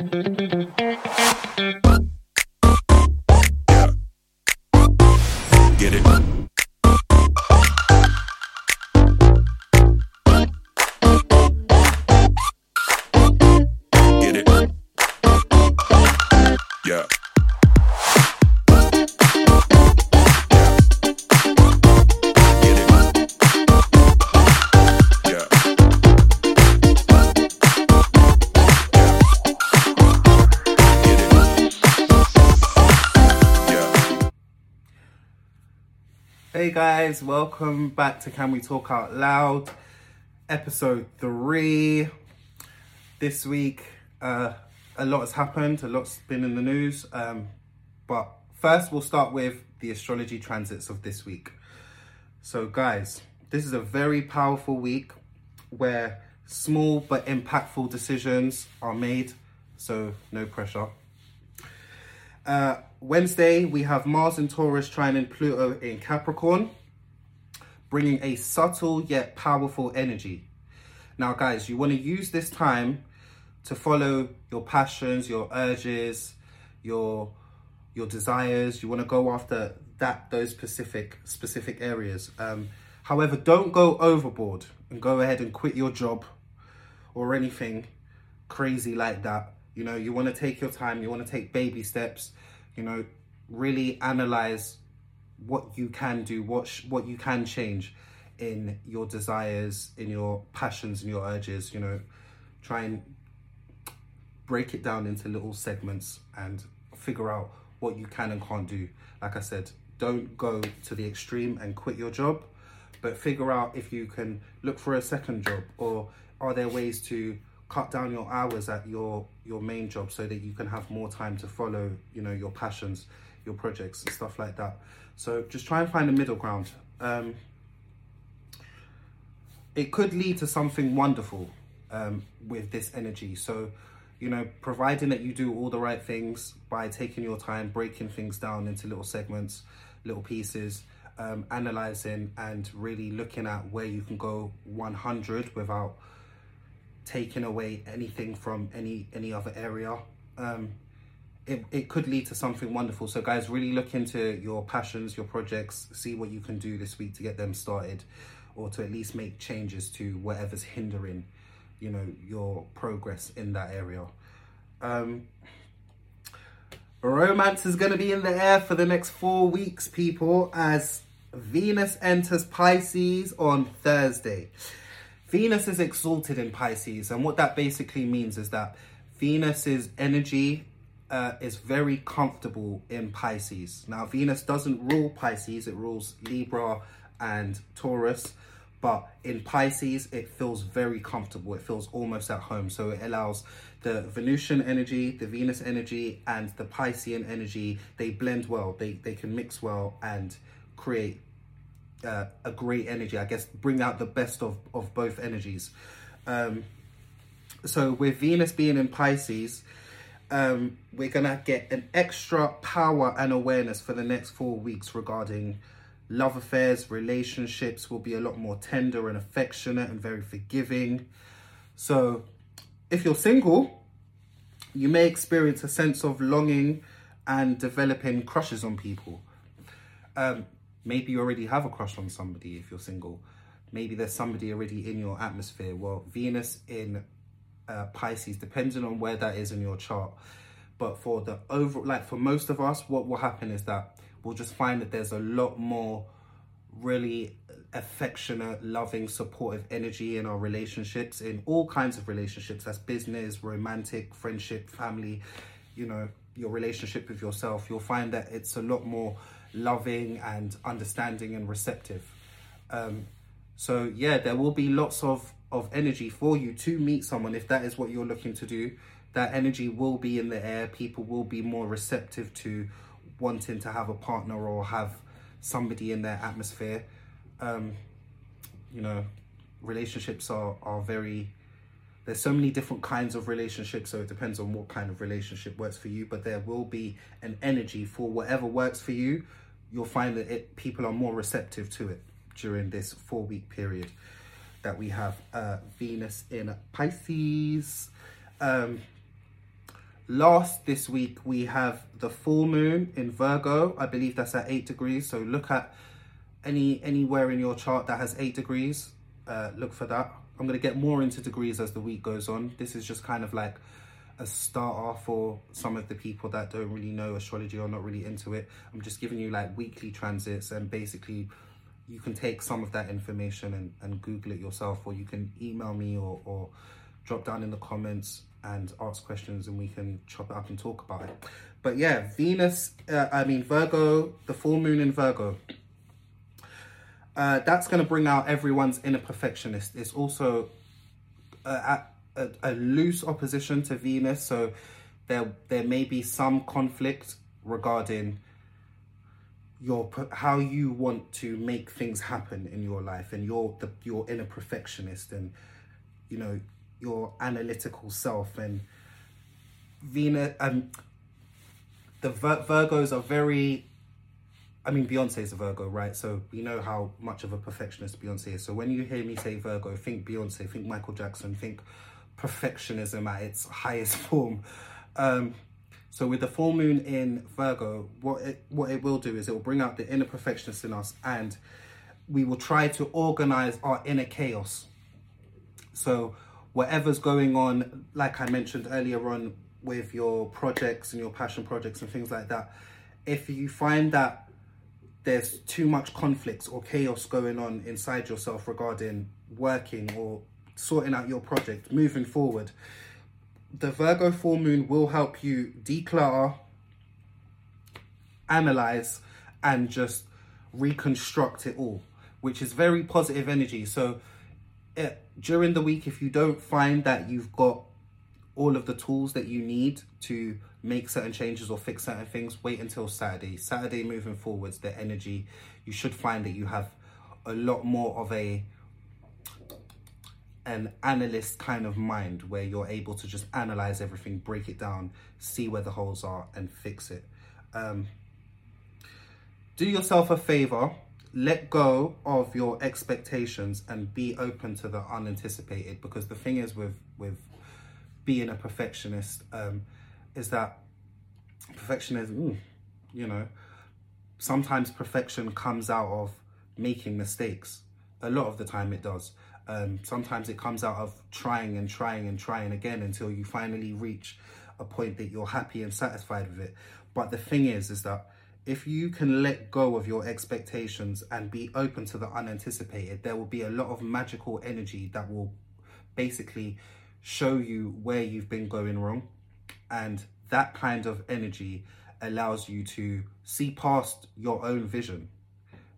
Get welcome back to Can We Talk Out Loud, episode three. This week, uh, a lot has happened, a lot's been in the news. Um, but first, we'll start with the astrology transits of this week. So, guys, this is a very powerful week where small but impactful decisions are made. So, no pressure. Uh, Wednesday, we have Mars in Taurus trining Pluto in Capricorn, bringing a subtle yet powerful energy. Now, guys, you want to use this time to follow your passions, your urges, your your desires. You want to go after that those specific specific areas. Um, however, don't go overboard and go ahead and quit your job or anything crazy like that. You know, you want to take your time, you want to take baby steps, you know, really analyze what you can do, what sh- what you can change in your desires, in your passions and your urges, you know, try and break it down into little segments and figure out what you can and can't do. Like I said, don't go to the extreme and quit your job, but figure out if you can look for a second job or are there ways to cut down your hours at your your main job so that you can have more time to follow, you know, your passions, your projects and stuff like that. So just try and find a middle ground. Um, it could lead to something wonderful um, with this energy. So, you know, providing that you do all the right things by taking your time, breaking things down into little segments, little pieces, um, analyzing and really looking at where you can go 100 without taking away anything from any any other area. Um, it, it could lead to something wonderful. So, guys, really look into your passions, your projects, see what you can do this week to get them started, or to at least make changes to whatever's hindering, you know, your progress in that area. Um, romance is going to be in the air for the next four weeks, people, as Venus enters Pisces on Thursday. Venus is exalted in Pisces, and what that basically means is that Venus's energy uh, is very comfortable in Pisces. Now, Venus doesn't rule Pisces, it rules Libra and Taurus, but in Pisces, it feels very comfortable. It feels almost at home. So it allows the Venusian energy, the Venus energy, and the Piscean energy, they blend well, they, they can mix well and create uh, a great energy, I guess, bring out the best of, of both energies. Um, so with Venus being in Pisces, um, we're gonna get an extra power and awareness for the next four weeks regarding love affairs, relationships will be a lot more tender and affectionate and very forgiving. So if you're single, you may experience a sense of longing and developing crushes on people. Um, maybe you already have a crush on somebody if you're single. Maybe there's somebody already in your atmosphere. Well, Venus in uh, Pisces, depending on where that is in your chart. But for the over, like for most of us, what will happen is that we'll just find that there's a lot more really affectionate, loving, supportive energy in our relationships, in all kinds of relationships. That's business, romantic, friendship, family, you know, your relationship with yourself. You'll find that it's a lot more loving and understanding and receptive. Um, so yeah, there will be lots of of energy for you to meet someone if that is what you're looking to do. That energy will be in the air. People will be more receptive to wanting to have a partner or have somebody in their atmosphere. Um, you know, relationships are are very. There's so many different kinds of relationships, so it depends on what kind of relationship works for you. But there will be an energy for whatever works for you. You'll find that it people are more receptive to it during this four week period that we have uh, Venus in Pisces. Um, last this week we have the full moon in Virgo. I believe that's at eight degrees. So look at any anywhere in your chart that has eight degrees. Uh, look for that. I'm gonna get more into degrees as the week goes on. This is just kind of like a starter for some of the people that don't really know astrology or not really into it. I'm just giving you like weekly transits and basically you can take some of that information and, and Google it yourself or you can email me or, or drop down in the comments and ask questions and we can chop it up and talk about it. But yeah, Venus, uh, I mean Virgo, the full moon in Virgo. Uh, that's going to bring out everyone's inner perfectionist. It's also at a, a loose opposition to Venus, so there there may be some conflict regarding your how you want to make things happen in your life and your the your inner perfectionist and you know your analytical self and Venus um the Vir- Virgos are very I mean Beyonce is a Virgo right? So we know how much of a perfectionist Beyonce is. So when you hear me say Virgo think Beyonce think Michael Jackson think perfectionism at its highest form. Um so with the full moon in Virgo, what it what it will do is it will bring out the inner perfectionist in us and we will try to organize our inner chaos. So whatever's going on, like I mentioned earlier on with your projects and your passion projects and things like that, if you find that there's too much conflicts or chaos going on inside yourself regarding working or sorting out your project, moving forward, the Virgo full moon will help you declutter, analyze, and just reconstruct it all, which is very positive energy. So, eh, during the week, if you don't find that you've got all of the tools that you need to make certain changes or fix certain things, wait until Saturday. Saturday moving forwards, the energy, you should find that you have a lot more of a an analyst kind of mind where you're able to just analyze everything, break it down, see where the holes are, and fix it. Um, do yourself a favor, let go of your expectations and be open to the unanticipated. Because the thing is with with being a perfectionist um, is that perfectionism, you know, sometimes perfection comes out of making mistakes. A lot of the time it does. Um, sometimes it comes out of trying and trying and trying again until you finally reach a point that you're happy and satisfied with it. But the thing is, is that if you can let go of your expectations and be open to the unanticipated, there will be a lot of magical energy that will basically show you where you've been going wrong. And that kind of energy allows you to see past your own vision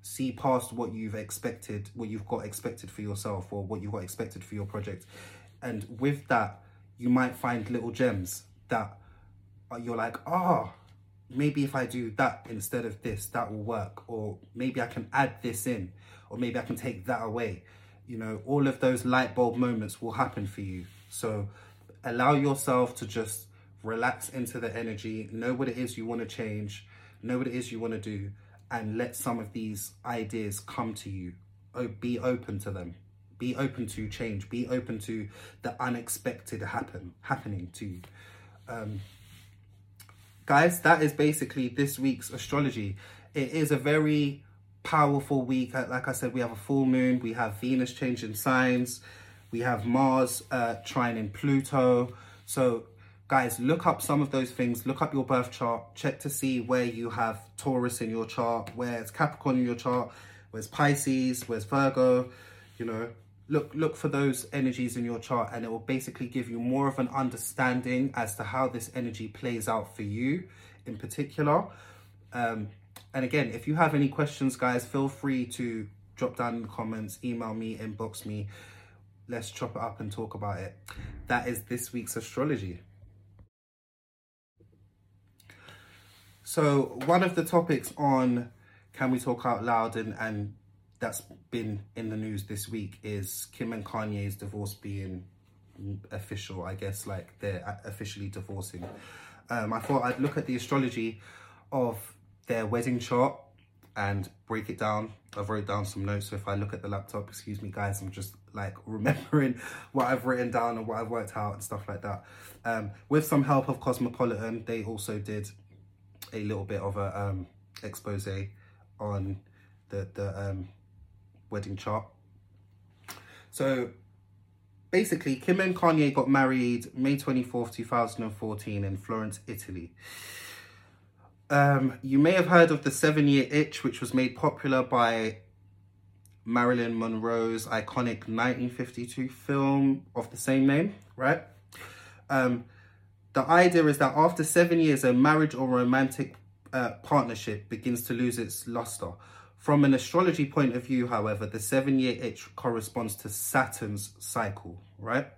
see past what you've expected, what you've got expected for yourself or what you've got expected for your project. And with that, you might find little gems that you're like, ah, oh, maybe if I do that instead of this, that will work. Or maybe I can add this in, or maybe I can take that away. You know, all of those light bulb moments will happen for you. So allow yourself to just relax into the energy, know what it is you want to change, know what it is you want to do, and let some of these ideas come to you. Oh, be open to them. Be open to change. Be open to the unexpected happen happening to you. Um, guys, that is basically this week's astrology. It is a very powerful week. Like I said, we have a full moon. We have Venus changing signs. We have Mars uh, trining Pluto. So guys, look up some of those things. Look up your birth chart. Check to see where you have Taurus in your chart, where's Capricorn in your chart, where's Pisces, where's Virgo. You know, look look for those energies in your chart, and it will basically give you more of an understanding as to how this energy plays out for you in particular. Um, and again, if you have any questions, guys, feel free to drop down in the comments, email me, inbox me. Let's chop it up and talk about it. That is this week's astrology. So one of the topics on Can We Talk Out Loud and, and that's been in the news this week is Kim and Kanye's divorce being official, I guess, like they're officially divorcing. Um, I thought I'd look at the astrology of their wedding chart and break it down. I've wrote down some notes, so if I look at the laptop, excuse me guys, I'm just like remembering what I've written down and what I've worked out and stuff like that. Um, with some help of Cosmopolitan, they also did a little bit of a um, expose on the the um, wedding chart. So basically, Kim and Kanye got married May 24th, 2014 in Florence, Italy. Um, you may have heard of the seven year itch, which was made popular by Marilyn Monroe's iconic 1952 film of the same name, right? Um, the idea is that after seven years, a marriage or romantic uh, partnership begins to lose its luster. From an astrology point of view, however, the seven year itch corresponds to Saturn's cycle, right?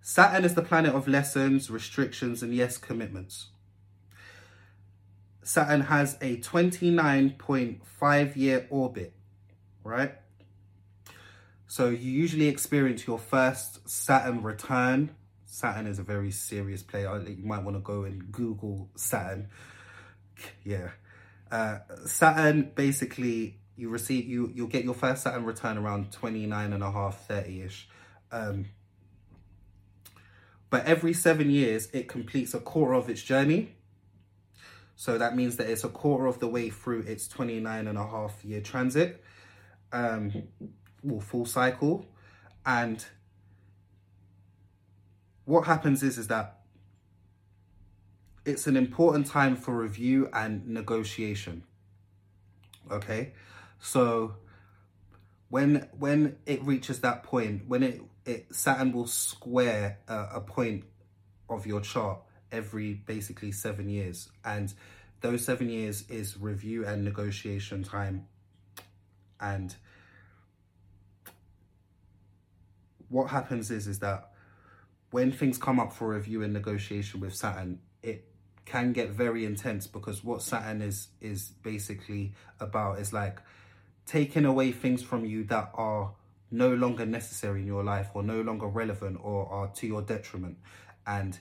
Saturn is the planet of lessons, restrictions, and yes, commitments. Saturn has a 29.5 year orbit, right? So you usually experience your first Saturn return. Saturn is a very serious player. You might want to go and Google Saturn. Yeah. Uh, Saturn basically you receive you you'll get your first Saturn return around 29 and a half 30ish. Um, but every seven years it completes a quarter of its journey so that means that it's a quarter of the way through its 29 and a half year transit, um, or full cycle. And what happens is, is that it's an important time for review and negotiation. Okay. So when, when it reaches that point, when it, it Saturn will square a, a point of your chart every basically seven years. And those seven years is review and negotiation time. And what happens is, is that when things come up for review and negotiation with Saturn, it can get very intense because what Saturn is is basically about is like taking away things from you that are no longer necessary in your life or no longer relevant or are to your detriment. And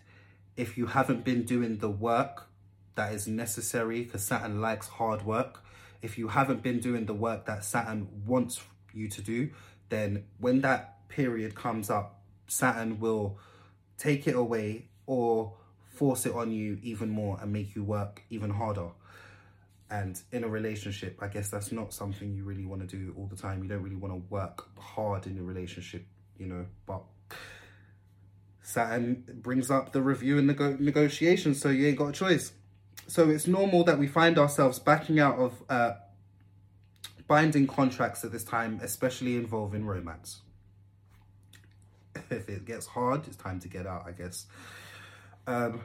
if you haven't been doing the work that is necessary, because Saturn likes hard work, if you haven't been doing the work that Saturn wants you to do, then when that period comes up, Saturn will take it away or force it on you even more and make you work even harder. And in a relationship, I guess that's not something you really want to do all the time. You don't really want to work hard in a relationship, you know, but Saturn brings up the review and nego- negotiation, so you ain't got a choice. So it's normal that we find ourselves backing out of uh, binding contracts at this time, especially involving romance. If it gets hard, it's time to get out, I guess. Um,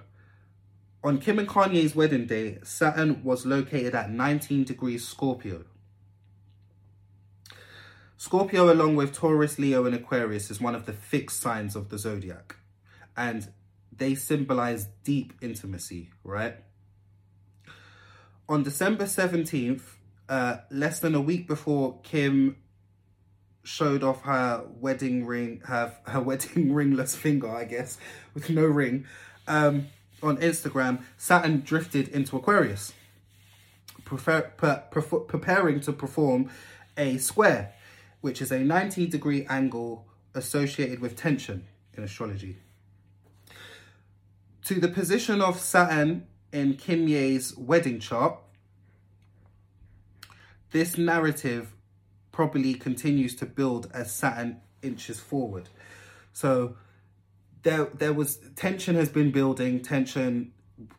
on Kim and Kanye's wedding day, Saturn was located at 19 degrees Scorpio. Scorpio, along with Taurus, Leo, and Aquarius, is one of the fixed signs of the zodiac and they symbolize deep intimacy, right? On December 17th, uh, less than a week before Kim showed off her wedding ring, her, her wedding ringless finger, I guess, with no ring, um, on Instagram, Saturn drifted into Aquarius, prefer, preparing to perform a square, which is a 90 degree angle associated with tension in astrology. To the position of Saturn in Kimye's wedding chart, this narrative probably continues to build as Saturn inches forward. So there there was tension has been building, tension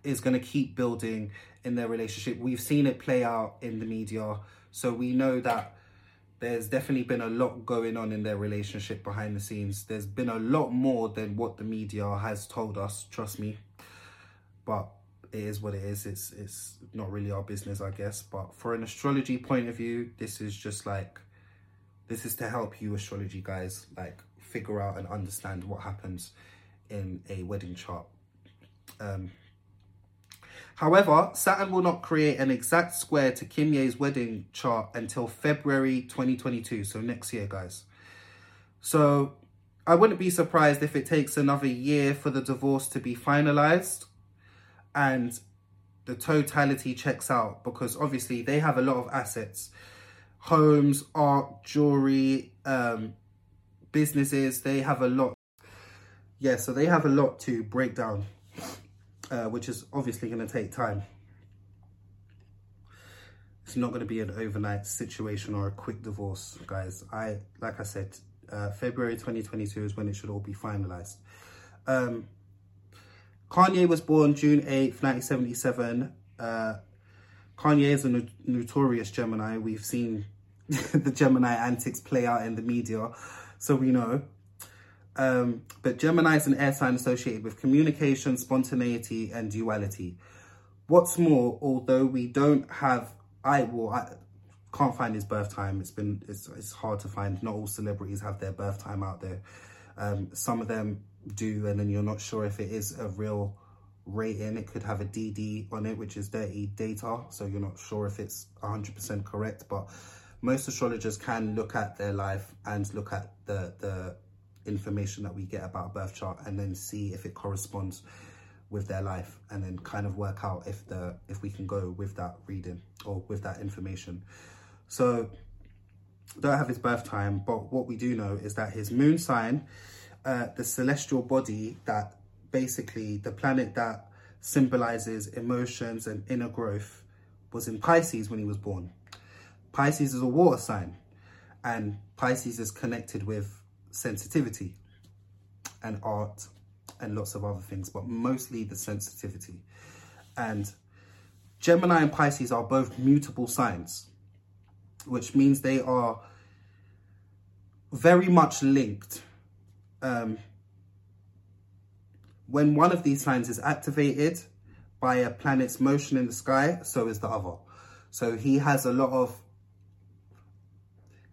is going to keep building in their relationship. We've seen it play out in the media. So we know that there's definitely been a lot going on in their relationship behind the scenes. There's been a lot more than what the media has told us, trust me. But it is what it is. It's it's not really our business, I guess. But for an astrology point of view, this is just like this is to help you astrology guys like figure out and understand what happens in a wedding chart. Um However, Saturn will not create an exact square to Kimye's wedding chart until February 2022, so next year, guys. So I wouldn't be surprised if it takes another year for the divorce to be finalized and the totality checks out because obviously they have a lot of assets homes, art, jewelry, um, businesses, they have a lot. Yeah, so they have a lot to break down, uh, which is obviously going to take time. It's not going to be an overnight situation or a quick divorce, guys. I, like I said, uh, February 2022 is when it should all be finalized. Um, Kanye was born June 8th, 1977. Uh, Kanye is a no- notorious Gemini. We've seen the Gemini antics play out in the media, so we know. Um, but Gemini is an air sign associated with communication, spontaneity, and duality. What's more, although we don't have, I well, I can't find his birth time. It's been it's it's hard to find. Not all celebrities have their birth time out there. Um, some of them do, and then you're not sure if it is a real rating. It could have a DD on it, which is dirty data, so you're not sure if it's 100% correct. But most astrologers can look at their life and look at the the information that we get about a birth chart and then see if it corresponds with their life and then kind of work out if the if we can go with that reading or with that information so don't have his birth time but what we do know is that his moon sign uh, the celestial body that basically the planet that symbolizes emotions and inner growth was in pisces when he was born pisces is a water sign and pisces is connected with sensitivity and art and lots of other things, but mostly the sensitivity. And Gemini and Pisces are both mutable signs, which means they are very much linked. Um, when one of these signs is activated by a planet's motion in the sky, so is the other. So he has a lot of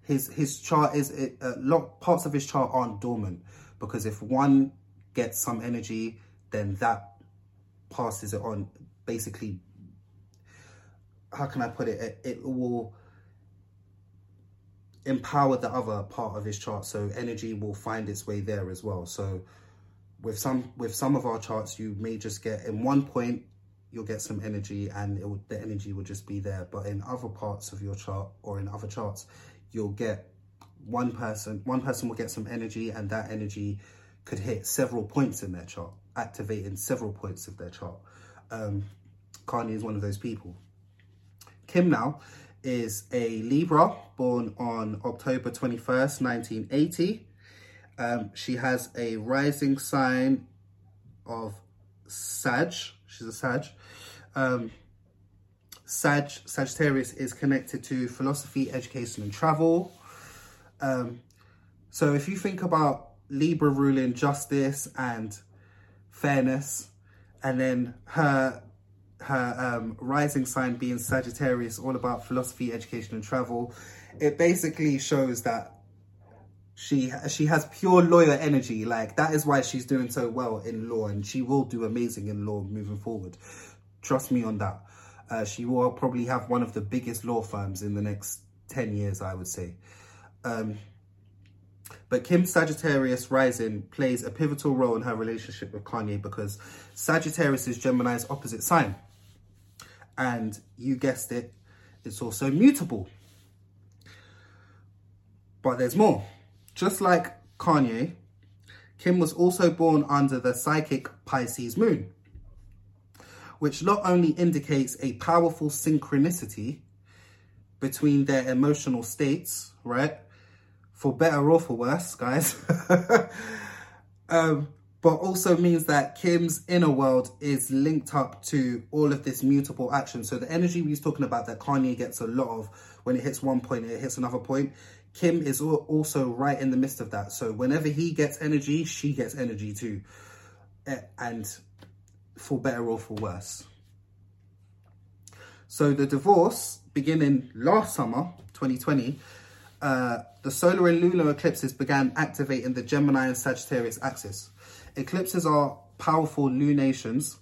his his chart is a uh, lot parts of his chart aren't dormant because if one gets some energy, then that passes it on. Basically, how can I put it? It, it will empower the other part of his chart, so energy will find its way there as well. So with some with some of our charts, you may just get in one point you'll get some energy and will, the energy will just be there. But in other parts of your chart or in other charts, you'll get one person, one person will get some energy and that energy could hit several points in their chart, activating several points of their chart. Um, Kanye is one of those people. Kim now is a Libra born on October 21st, 1980. Um, she has a rising sign of Sag. She's a Sag. Um, Sag Sagittarius is connected to philosophy, education, and travel. Um, so if you think about Libra ruling justice and fairness, and then her her um, rising sign being Sagittarius, all about philosophy, education, and travel, it basically shows that she she has pure lawyer energy. Like that is why she's doing so well in law, and she will do amazing in law moving forward. Trust me on that. Uh, she will probably have one of the biggest law firms in the next 10 years, I would say. Um, but Kim Sagittarius rising plays a pivotal role in her relationship with Kanye because Sagittarius is Gemini's opposite sign. And you guessed it, it's also mutable. But there's more. Just like Kanye, Kim was also born under the psychic Pisces moon which not only indicates a powerful synchronicity between their emotional states, right? For better or for worse, guys. um, but also means that Kim's inner world is linked up to all of this mutable action. So the energy we was talking about that Kanye gets a lot of when it hits one point, it hits another point. Kim is also right in the midst of that. So whenever he gets energy, she gets energy too. And for better or for worse. So the divorce beginning last summer, 2020, uh, the solar and lunar eclipses began activating the Gemini and Sagittarius axis. Eclipses are powerful lunations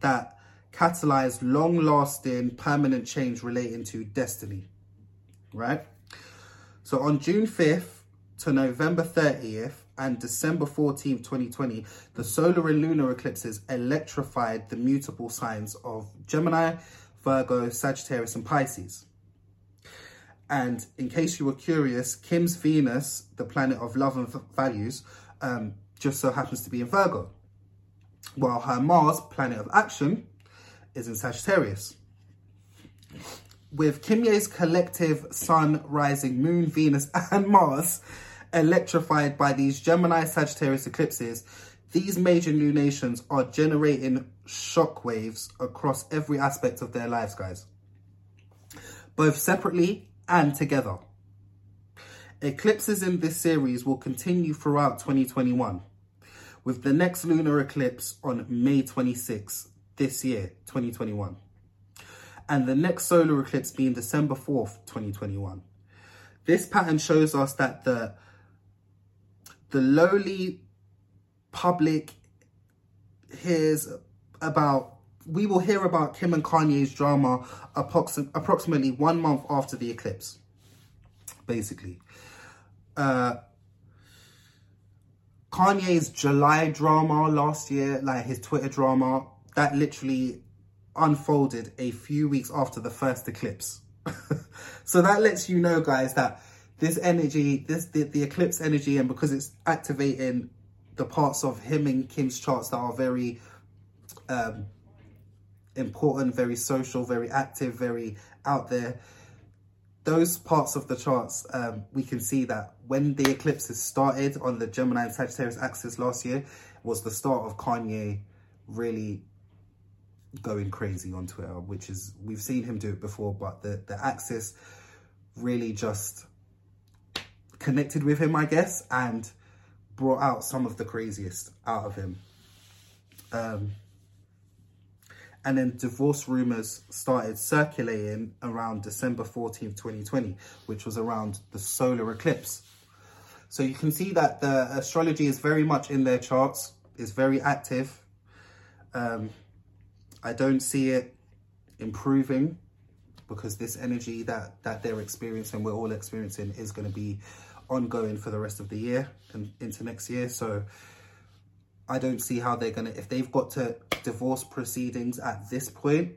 that catalyze long-lasting permanent change relating to destiny, right? So on June 5th to November 30th, and December 14th, 2020, the solar and lunar eclipses electrified the mutable signs of Gemini, Virgo, Sagittarius, and Pisces. And in case you were curious, Kim's Venus, the planet of love and values, um, just so happens to be in Virgo, while her Mars, planet of action, is in Sagittarius. With Kimye's collective Sun, Rising, Moon, Venus, and Mars electrified by these Gemini Sagittarius eclipses, these major lunations are generating shockwaves across every aspect of their lives, guys, both separately and together. Eclipses in this series will continue throughout 2021, with the next lunar eclipse on May 26 this year, 2021, and the next solar eclipse being December 4th, 2021. This pattern shows us that the the lowly public hears about we will hear about Kim and Kanye's drama approxi- approximately one month after the eclipse. Basically, uh, Kanye's July drama last year, like his Twitter drama, that literally unfolded a few weeks after the first eclipse. so that lets you know, guys, that this energy, this the, the eclipse energy, and because it's activating the parts of him and Kim's charts that are very um, important, very social, very active, very out there. Those parts of the charts, um, we can see that when the eclipses started on the Gemini and Sagittarius axis last year, was the start of Kanye really going crazy on Twitter, which is, we've seen him do it before, but the, the axis really just connected with him, I guess, and brought out some of the craziest out of him. Um, and then divorce rumors started circulating around December 14th, 2020, which was around the solar eclipse. So you can see that the astrology is very much in their charts, is very active. Um, I don't see it improving because this energy that, that they're experiencing, we're all experiencing, is going to be ongoing for the rest of the year and into next year. So I don't see how they're going to, if they've got to divorce proceedings at this point,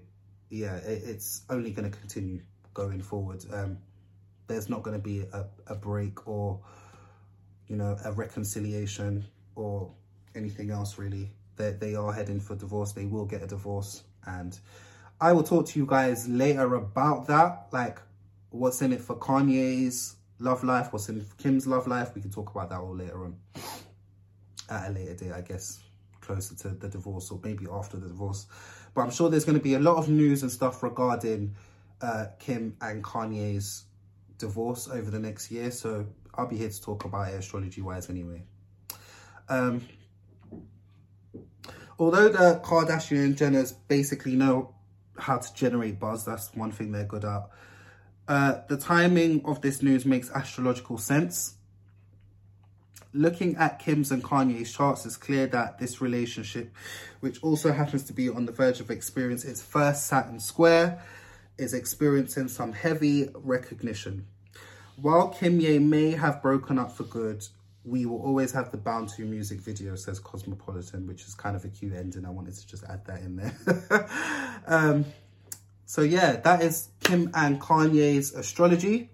yeah, it, it's only going to continue going forward. Um, there's not going to be a, a break or, you know, a reconciliation or anything else really. They, they are heading for divorce. They will get a divorce. And I will talk to you guys later about that. Like what's in it for Kanye's love life, what's in Kim's love life. We can talk about that all later on at a later date, I guess, closer to the divorce or maybe after the divorce. But I'm sure there's going to be a lot of news and stuff regarding uh, Kim and Kanye's divorce over the next year. So I'll be here to talk about it astrology wise anyway. Um, although the Kardashian and Jenners basically know how to generate buzz, that's one thing they're good at. Uh, the timing of this news makes astrological sense. Looking at Kim's and Kanye's charts, it's clear that this relationship, which also happens to be on the verge of experience its first Saturn square, is experiencing some heavy recognition. While Kimye may have broken up for good, we will always have the Bound 2 music video, says Cosmopolitan, which is kind of a cute ending. I wanted to just add that in there. um, so yeah, that is Kim and Kanye's astrology.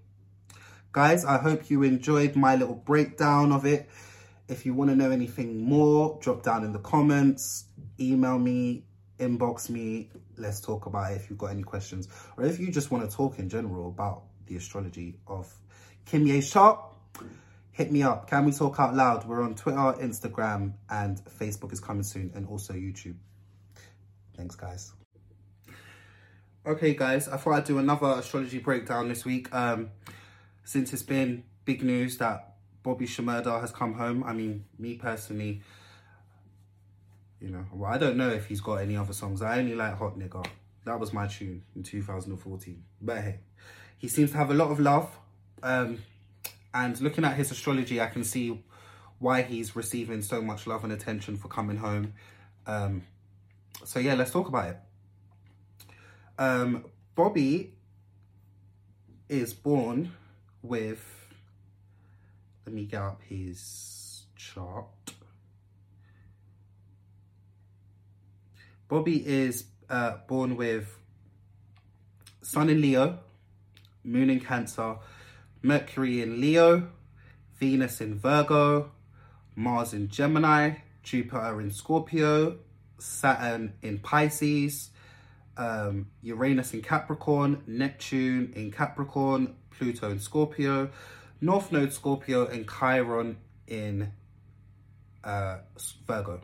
Guys, I hope you enjoyed my little breakdown of it. If you want to know anything more, drop down in the comments, email me, inbox me. Let's talk about it if you've got any questions. Or if you just want to talk in general about the astrology of Kimye chart, hit me up. Can we talk out loud? We're on Twitter, Instagram, and Facebook is coming soon, and also YouTube. Thanks, guys. Okay, guys, I thought I'd do another astrology breakdown this week. Um, since it's been big news that Bobby Shmurda has come home. I mean, me personally, you know, well, I don't know if he's got any other songs. I only like Hot Nigga. That was my tune in 2014. But hey, he seems to have a lot of love. Um, and looking at his astrology, I can see why he's receiving so much love and attention for coming home. Um, so yeah, let's talk about it. Um, Bobby is born with, let me get up his chart. Bobby is uh, born with Sun in Leo, Moon in Cancer, Mercury in Leo, Venus in Virgo, Mars in Gemini, Jupiter in Scorpio, Saturn in Pisces, um, Uranus in Capricorn, Neptune in Capricorn, Pluto in Scorpio, North Node Scorpio, and Chiron in uh, Virgo.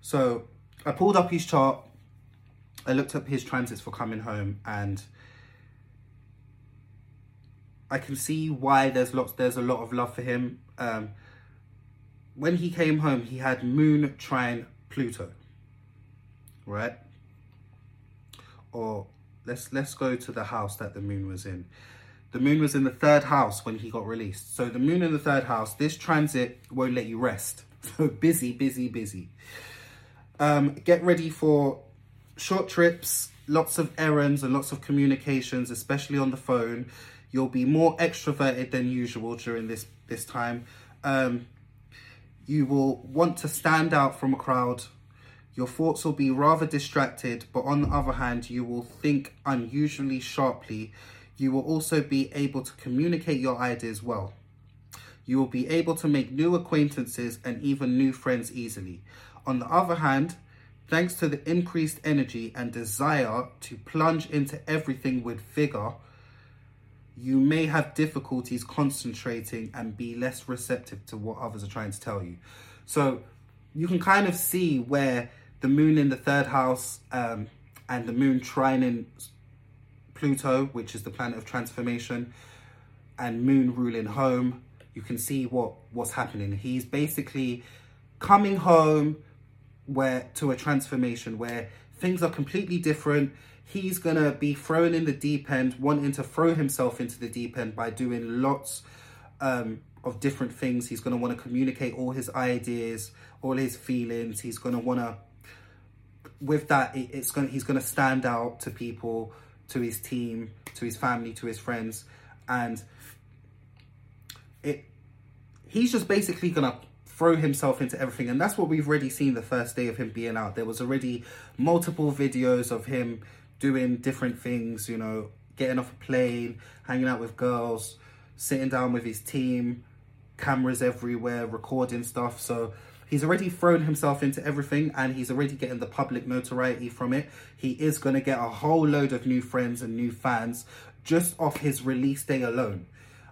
So I pulled up his chart. I looked up his transits for coming home, and I can see why there's lots. There's a lot of love for him. Um, when he came home, he had Moon trine Pluto, right? Or let's let's go to the house that the Moon was in. The Moon was in the third house when he got released. So the Moon in the third house. This transit won't let you rest. So busy, busy, busy. Um, get ready for short trips, lots of errands, and lots of communications, especially on the phone. You'll be more extroverted than usual during this this time. Um, you will want to stand out from a crowd. Your thoughts will be rather distracted, but on the other hand, you will think unusually sharply. You will also be able to communicate your ideas well. You will be able to make new acquaintances and even new friends easily. On the other hand, thanks to the increased energy and desire to plunge into everything with vigor, you may have difficulties concentrating and be less receptive to what others are trying to tell you. So you can kind of see where the moon in the third house um, and the moon trining Pluto, which is the planet of transformation, and moon ruling home, you can see what what's happening. He's basically coming home where to a transformation where things are completely different. He's gonna be thrown in the deep end, wanting to throw himself into the deep end by doing lots um, of different things. He's gonna want to communicate all his ideas, all his feelings. He's gonna want to, with that, it, it's gonna he's gonna stand out to people, to his team, to his family, to his friends, and it he's just basically gonna throw himself into everything. And that's what we've already seen the first day of him being out. There was already multiple videos of him doing different things you know getting off a plane hanging out with girls sitting down with his team cameras everywhere recording stuff. So he's already thrown himself into everything and he's already getting the public notoriety from it. He is going to get a whole load of new friends and new fans just off his release day alone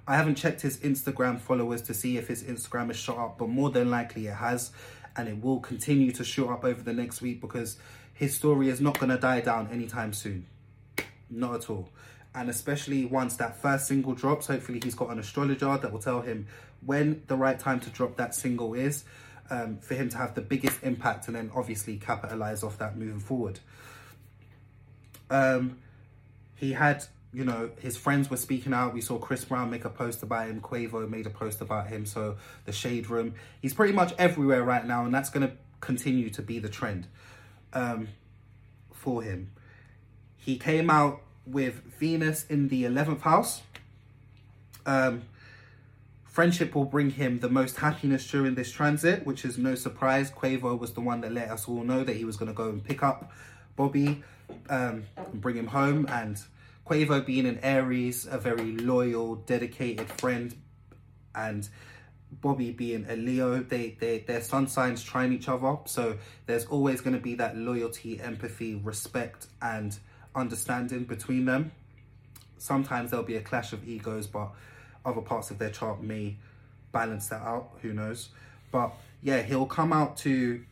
I haven't checked his Instagram followers to see if his Instagram has shot up, but more than likely it has, and it will continue to shoot up over the next week because his story is not going to die down anytime soon. Not at all. And especially once that first single drops, hopefully he's got an astrologer that will tell him when the right time to drop that single is um, for him to have the biggest impact and then obviously capitalize off that moving forward. Um, he had you know, his friends were speaking out. We saw Chris Brown make a post about him. Quavo made a post about him. So the Shade Room, he's pretty much everywhere right now, and that's going to continue to be the trend um, for him. He came out with Venus in the 11th house. Um, friendship will bring him the most happiness during this transit, which is no surprise. Quavo was the one that let us all know that he was going to go and pick up Bobby um, and bring him home. And Quavo being an Aries, a very loyal, dedicated friend, and Bobby being a Leo, they, they their sun signs trine each other. So there's always going to be that loyalty, empathy, respect, and understanding between them. Sometimes there'll be a clash of egos, but other parts of their chart may balance that out. Who knows? But yeah, he'll come out to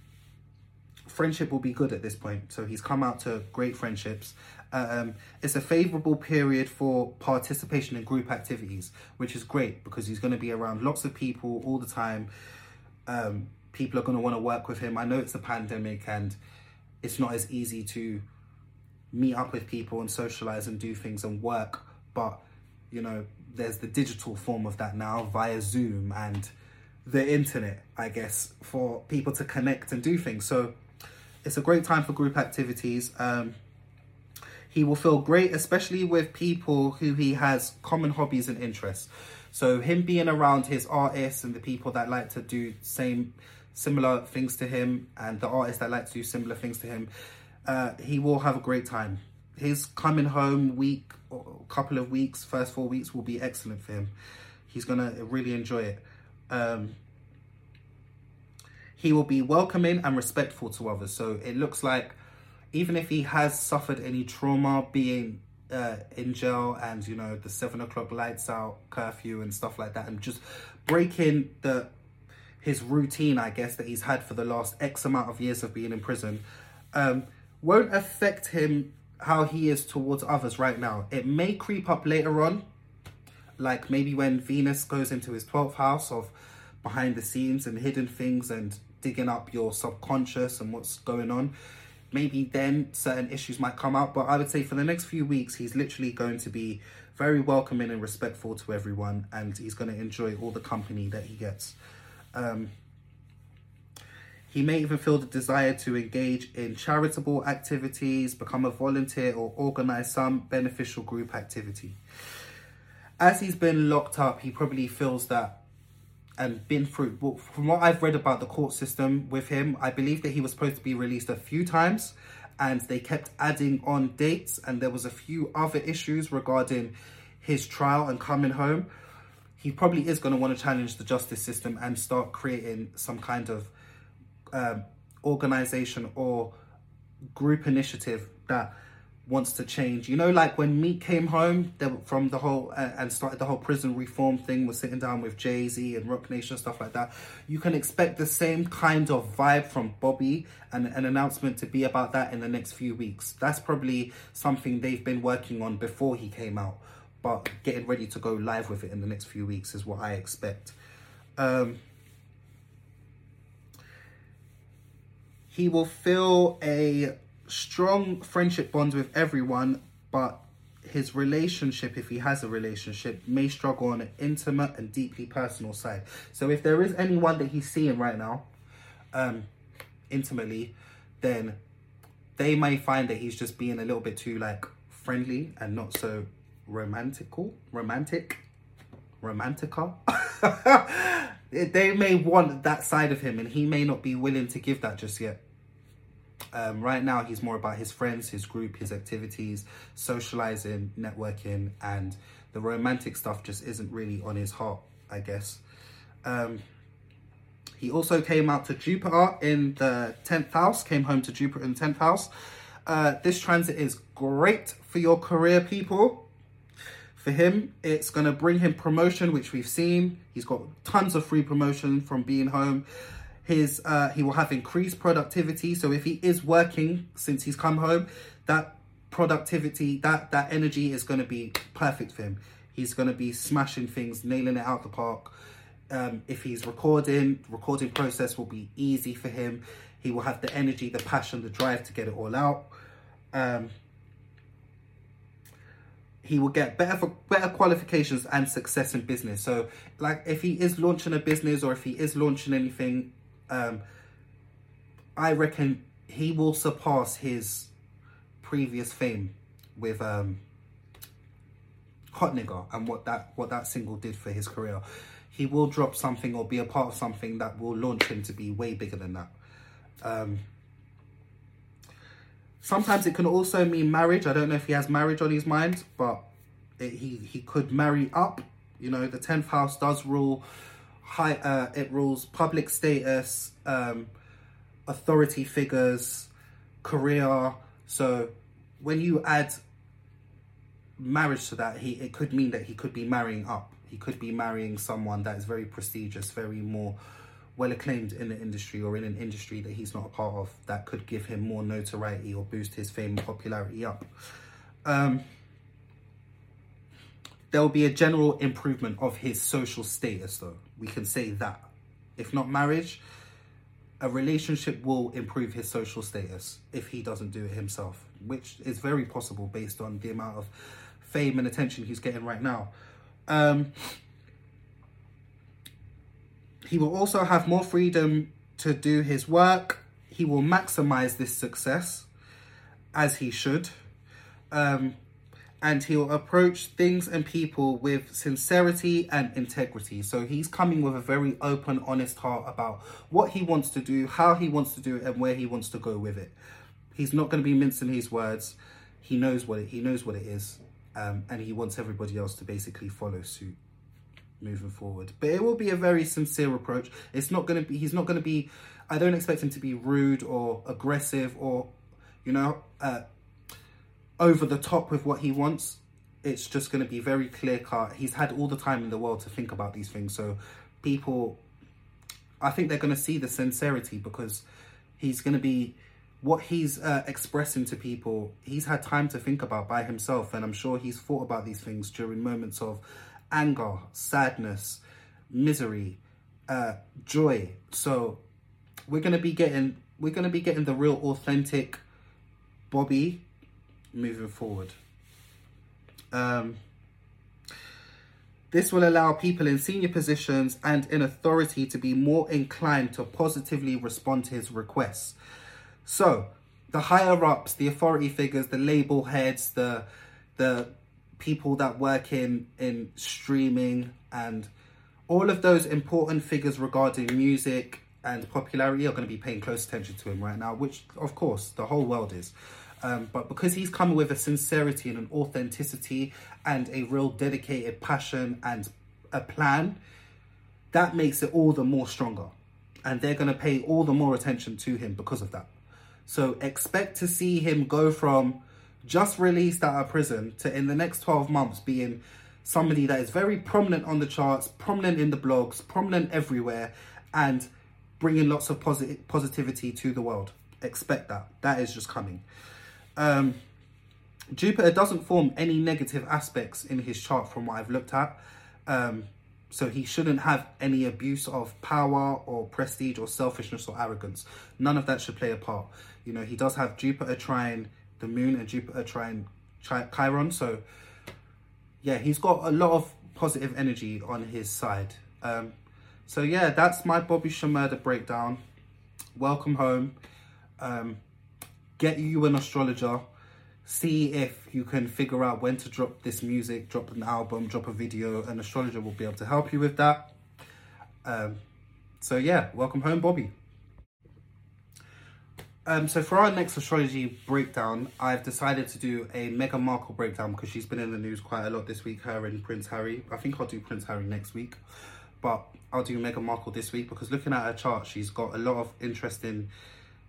friendship will be good at this point. So he's come out to great friendships. Um, it's a favorable period for participation in group activities, which is great because he's going to be around lots of people all the time. Um, people are going to want to work with him. I know it's a pandemic and it's not as easy to meet up with people and socialize and do things and work, but you know, there's the digital form of that now via Zoom and the internet, I guess, for people to connect and do things. So it's a great time for group activities. Um, he will feel great, especially with people who he has common hobbies and interests. So him being around his artists and the people that like to do same similar things to him and the artists that like to do similar things to him, uh, he will have a great time. his coming home week couple of weeks, first four weeks will be excellent for him. He's gonna really enjoy it. Um, he will be welcoming and respectful to others. So it looks like even if he has suffered any trauma being uh, in jail and you know the seven o'clock lights out curfew and stuff like that, and just breaking the his routine, I guess that he's had for the last X amount of years of being in prison, um, won't affect him how he is towards others right now. It may creep up later on, like maybe when Venus goes into his 12th house of behind the scenes and hidden things and digging up your subconscious and what's going on. Maybe then certain issues might come out, but I would say for the next few weeks, he's literally going to be very welcoming and respectful to everyone, and he's going to enjoy all the company that he gets. Um, he may even feel the desire to engage in charitable activities, become a volunteer, or organize some beneficial group activity. As he's been locked up, he probably feels that and been through. Well, from what I've read about the court system with him, I believe that he was supposed to be released a few times and they kept adding on dates, and there was a few other issues regarding his trial and coming home. He probably is going to want to challenge the justice system and start creating some kind of um, organization or group initiative that wants to change. You know, like when Meek came home from the whole uh, and started the whole prison reform thing, was sitting down with Jay Z and Roc Nation stuff like that. You can expect the same kind of vibe from Bobby and an announcement to be about that in the next few weeks. That's probably something they've been working on before he came out, but getting ready to go live with it in the next few weeks is what I expect. Um, he will fill a strong friendship bonds with everyone, but his relationship, if he has a relationship, may struggle on an intimate and deeply personal side. So if there is anyone that he's seeing right now, um, intimately, then they may find that he's just being a little bit too like friendly and not so romantical, romantic, romantica. they may want that side of him, and he may not be willing to give that just yet. Um, right now, he's more about his friends, his group, his activities, socializing, networking, and the romantic stuff just isn't really on his heart, I guess. Um, he also came out to Jupiter in the 10th house, came home to Jupiter in the 10th house. Uh, this transit is great for your career, people. For him, it's going to bring him promotion, which we've seen. He's got tons of free promotion from being home his uh, he will have increased productivity. So if he is working since he's come home, that productivity, that that energy is going to be perfect for him. He's going to be smashing things, nailing it out the park. Um, if he's recording, recording process will be easy for him. He will have the energy, the passion, the drive to get it all out. Um, he will get better for better qualifications and success in business. So, like if he is launching a business or if he is launching anything um, I reckon he will surpass his previous fame with um, Hot Nigga and what that what that single did for his career. He will drop something or be a part of something that will launch him to be way bigger than that. Um, sometimes it can also mean marriage. I don't know if he has marriage on his mind, but it, he he could marry up. You know, the tenth house does rule high uh, it rules public status um, authority figures career. So when you add marriage to that he it could mean that he could be marrying up. He could be marrying someone that is very prestigious very more well acclaimed in the industry or in an industry that he's not a part of that could give him more notoriety or boost his fame and popularity up. Um, there will be a general improvement of his social status though. We can say that. If not marriage a relationship will improve his social status if he doesn't do it himself which is very possible based on the amount of fame and attention he's getting right now. Um, he will also have more freedom to do his work. He will maximize this success as he should. Um, and he'll approach things and people with sincerity and integrity. So he's coming with a very open, honest heart about what he wants to do, how he wants to do it, and where he wants to go with it. He's not going to be mincing his words. he knows what it he knows what it is, um, and he wants everybody else to basically follow suit moving forward. But it will be a very sincere approach. It's not going to be. He's not going to be. I don't expect him to be rude or aggressive or, you know, uh, over the top with what he wants. It's just going to be very clear cut. He's had all the time in the world to think about these things. So people, I think they're going to see the sincerity because he's going to be what he's uh, expressing to people. He's had time to think about by himself, and I'm sure he's thought about these things during moments of anger, sadness, misery, uh, joy. So we're going to be getting we're going to be getting the real authentic Bobby moving forward. Um, this will allow people in senior positions and in authority to be more inclined to positively respond to his requests. So, the higher ups, the authority figures, the label heads, the the people that work in in streaming and all of those important figures regarding music and popularity are going to be paying close attention to him right now, which of course the whole world is. Um, but because he's coming with a sincerity and an authenticity and a real dedicated passion and a plan, that makes it all the more stronger. And they're going to pay all the more attention to him because of that. So expect to see him go from just released out of prison to in the next 12 months being somebody that is very prominent on the charts, prominent in the blogs, prominent everywhere, and bringing lots of posit- positivity to the world. Expect that. That is just coming. Um, Jupiter doesn't form any negative aspects in his chart from what I've looked at. Um, so he shouldn't have any abuse of power or prestige or selfishness or arrogance. None of that should play a part. You know, he does have Jupiter trine the moon and Jupiter trine Chi- Chiron. So yeah, he's got a lot of positive energy on his side. Um, so yeah, that's my Bobby Shmurda breakdown. Welcome home. Um, get you an astrologer. See if you can figure out when to drop this music, drop an album, drop a video. An astrologer will be able to help you with that. Um, so yeah, welcome home, Bobby. Um, so for our next astrology breakdown, I've decided to do a Meghan Markle breakdown because she's been in the news quite a lot this week. Her and Prince Harry. I think I'll do Prince Harry next week, but I'll do Meghan Markle this week because looking at her chart, she's got a lot of interesting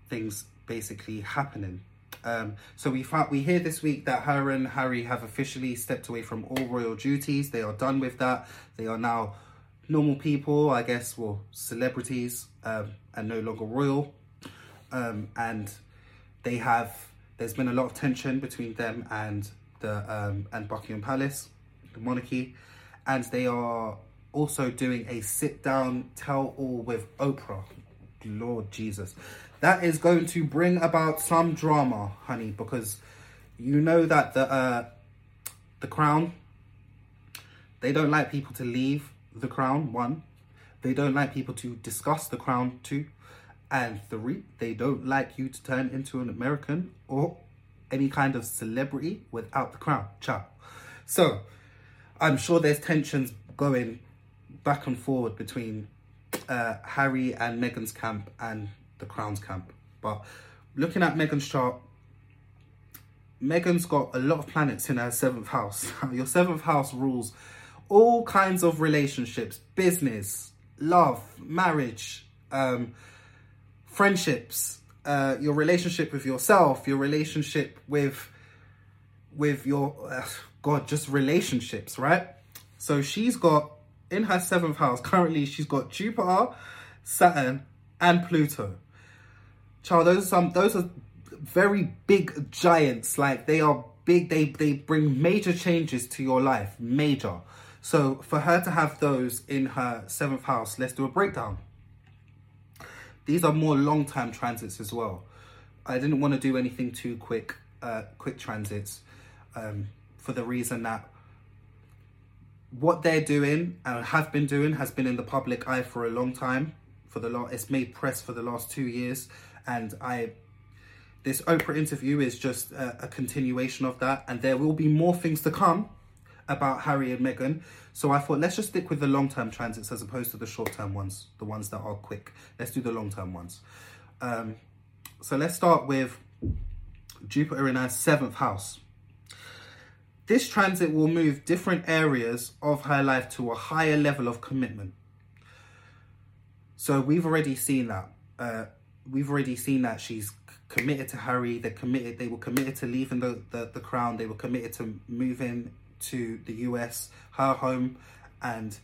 things basically happening. Um, so we found, we hear this week that her and Harry have officially stepped away from all royal duties. They are done with that. They are now normal people, I guess, well, celebrities, um, and no longer royal. Um, and they have. There's been a lot of tension between them and the um, and Buckingham Palace, the monarchy, and they are also doing a sit down tell all with Oprah. Lord Jesus, that is going to bring about some drama, honey, because you know that the uh, the crown they don't like people to leave the crown. One, they don't like people to discuss the crown. Two, and three, they don't like you to turn into an American or any kind of celebrity without the crown. Ciao. So, I'm sure there's tensions going back and forward between uh, Harry and Meghan's camp and the Crown's camp. But looking at Meghan's chart, Meghan's got a lot of planets in her seventh house. Your seventh house rules all kinds of relationships, business, love, marriage, um, friendships, uh, your relationship with yourself, your relationship with with your uh, God, just relationships, right? So she's got in her seventh house currently. She's got Jupiter, Saturn, and Pluto. Child, those are some those are very big giants. Like they are big. They they bring major changes to your life. Major. So for her to have those in her seventh house, let's do a breakdown. These are more long term transits as well. I didn't want to do anything too quick, uh, quick transits, um, for the reason that what they're doing and have been doing has been in the public eye for a long time. For the last, it's made press for the last two years, and I. This Oprah interview is just a, a continuation of that, and there will be more things to come about Harry and Meghan. So I thought let's just stick with the long term transits as opposed to the short term ones, the ones that are quick. Let's do the long term ones. Um, so let's start with Jupiter in our seventh house. This transit will move different areas of her life to a higher level of commitment. So we've already seen that. Uh, we've already seen that she's committed to Harry. They're committed. They were committed to leaving the, the, the crown. They were committed to moving to the US, her home, and